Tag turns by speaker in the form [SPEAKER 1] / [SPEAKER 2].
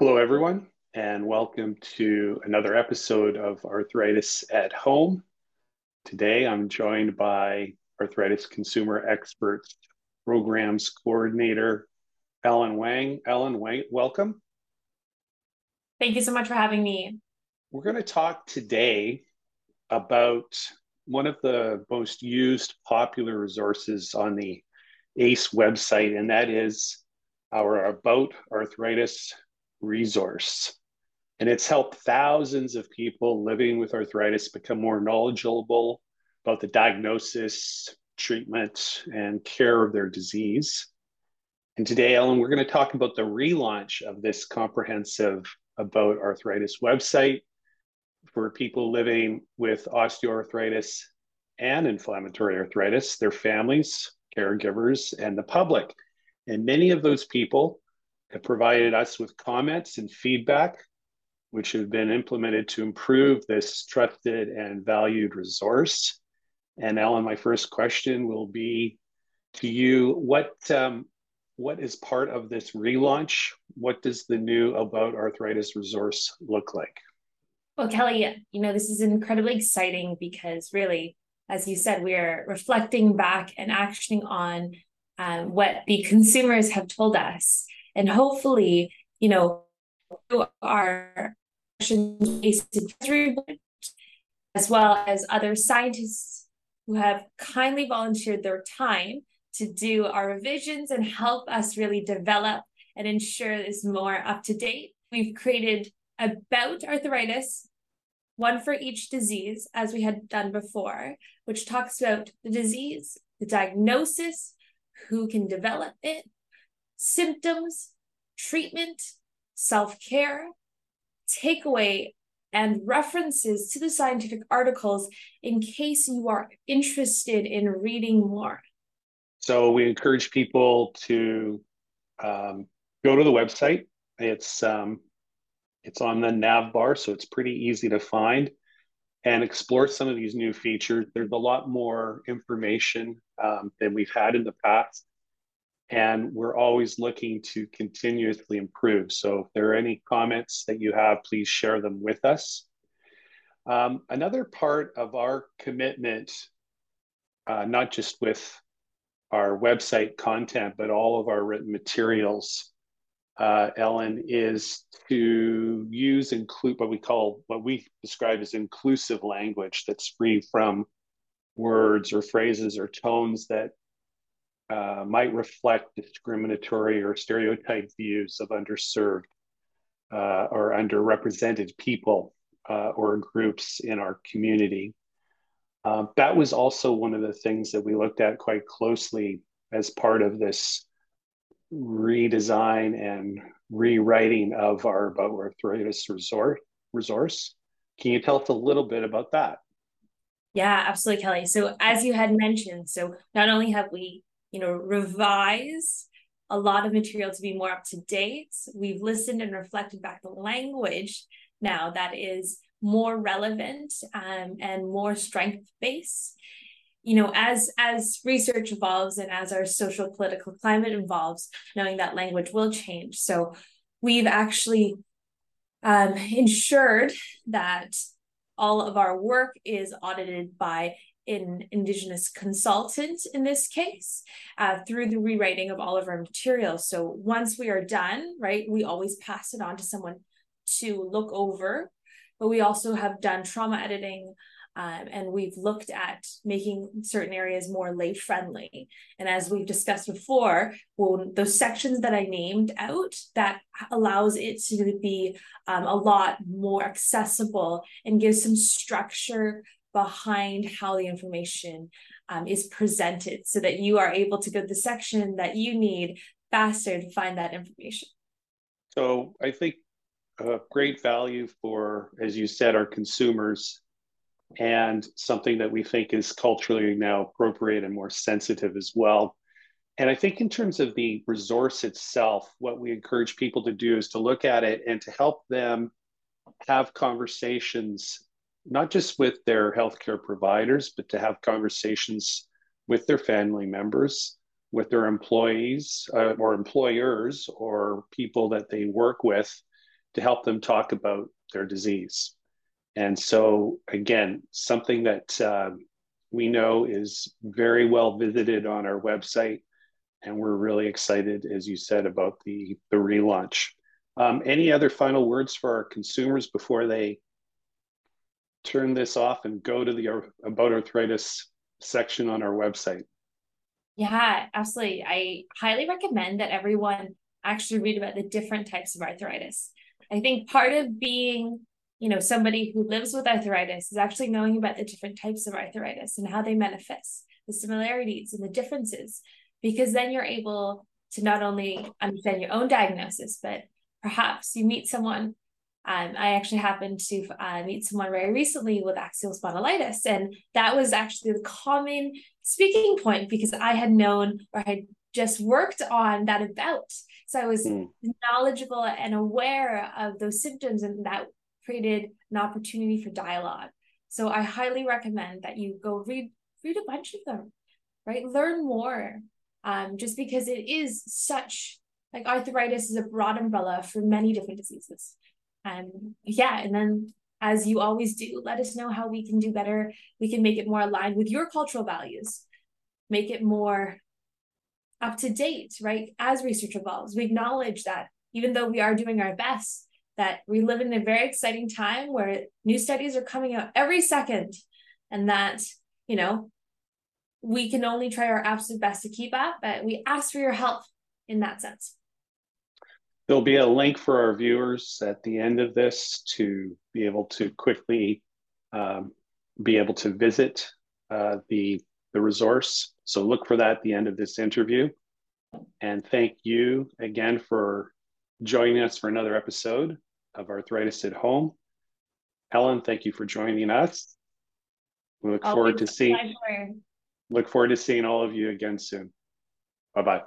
[SPEAKER 1] Hello, everyone, and welcome to another episode of Arthritis at Home. Today, I'm joined by Arthritis Consumer Experts Programs Coordinator Ellen Wang. Ellen Wang, welcome.
[SPEAKER 2] Thank you so much for having me.
[SPEAKER 1] We're going to talk today about one of the most used popular resources on the ACE website, and that is our About Arthritis resource. And it's helped thousands of people living with arthritis become more knowledgeable about the diagnosis, treatment, and care of their disease. And today, Ellen, we're going to talk about the relaunch of this comprehensive About Arthritis website for people living with osteoarthritis and inflammatory arthritis, their families, caregivers, and the public. And many of those people have provided us with comments and feedback, which have been implemented to improve this trusted and valued resource. And Ellen, my first question will be to you: What um, what is part of this relaunch? What does the new About Arthritis resource look like?
[SPEAKER 2] Well, Kelly, you know, this is incredibly exciting because really, as you said, we are reflecting back and actioning on um, what the consumers have told us. And hopefully, you know, our as well as other scientists who have kindly volunteered their time to do our revisions and help us really develop and ensure this more up to date. We've created about arthritis, one for each disease, as we had done before, which talks about the disease, the diagnosis, who can develop it, symptoms, treatment, self care, takeaway, and references to the scientific articles in case you are interested in reading more.
[SPEAKER 1] So we encourage people to um, go to the website. It's um, it's on the nav bar, so it's pretty easy to find and explore some of these new features. There's a lot more information um, than we've had in the past and we're always looking to continuously improve. So if there are any comments that you have, please share them with us. Um, another part of our commitment, uh, not just with our website content, but all of our written materials, uh, Ellen, is to use include what we call what we describe as inclusive language that's free from words or phrases or tones that uh, might reflect discriminatory or stereotype views of underserved uh, or underrepresented people uh, or groups in our community. Um, that was also one of the things that we looked at quite closely as part of this redesign and rewriting of our About Arthritis resort, resource. Can you tell us a little bit about that?
[SPEAKER 2] Yeah, absolutely, Kelly. So, as you had mentioned, so not only have we you know, revise a lot of material to be more up to date. We've listened and reflected back the language now that is more relevant um, and more strength based. You know, as as research evolves and as our social political climate evolves, knowing that language will change. So we've actually um, ensured that all of our work is audited by an indigenous consultant in this case uh, through the rewriting of all of our materials so once we are done right we always pass it on to someone to look over but we also have done trauma editing um, and we've looked at making certain areas more lay friendly. And as we've discussed before, well, those sections that I named out, that allows it to be um, a lot more accessible and gives some structure behind how the information um, is presented so that you are able to go to the section that you need faster to find that information.
[SPEAKER 1] So I think a great value for, as you said, our consumers and something that we think is culturally now appropriate and more sensitive as well. And I think in terms of the resource itself, what we encourage people to do is to look at it and to help them have conversations not just with their healthcare providers, but to have conversations with their family members, with their employees uh, or employers or people that they work with to help them talk about their disease. And so, again, something that uh, we know is very well visited on our website. And we're really excited, as you said, about the, the relaunch. Um, any other final words for our consumers before they turn this off and go to the About Arthritis section on our website?
[SPEAKER 2] Yeah, absolutely. I highly recommend that everyone actually read about the different types of arthritis. I think part of being, you know, somebody who lives with arthritis is actually knowing about the different types of arthritis and how they manifest, the similarities and the differences, because then you're able to not only understand your own diagnosis, but perhaps you meet someone. Um, I actually happened to uh, meet someone very recently with axial spondylitis, and that was actually the common speaking point because I had known or had just worked on that about. So I was mm. knowledgeable and aware of those symptoms, and that created an opportunity for dialogue. So I highly recommend that you go read read a bunch of them, right? Learn more, um, just because it is such like arthritis is a broad umbrella for many different diseases. Um, yeah, and then as you always do, let us know how we can do better. We can make it more aligned with your cultural values, make it more up to date, right? As research evolves, we acknowledge that even though we are doing our best, that we live in a very exciting time where new studies are coming out every second, and that, you know, we can only try our absolute best to keep up, but we ask for your help in that sense.
[SPEAKER 1] There'll be a link for our viewers at the end of this to be able to quickly um, be able to visit uh, the, the resource. So look for that at the end of this interview. And thank you again for joining us for another episode of Arthritis at Home. Ellen, thank you for joining us. We look Always forward to seeing look forward to seeing all of you again soon. Bye bye.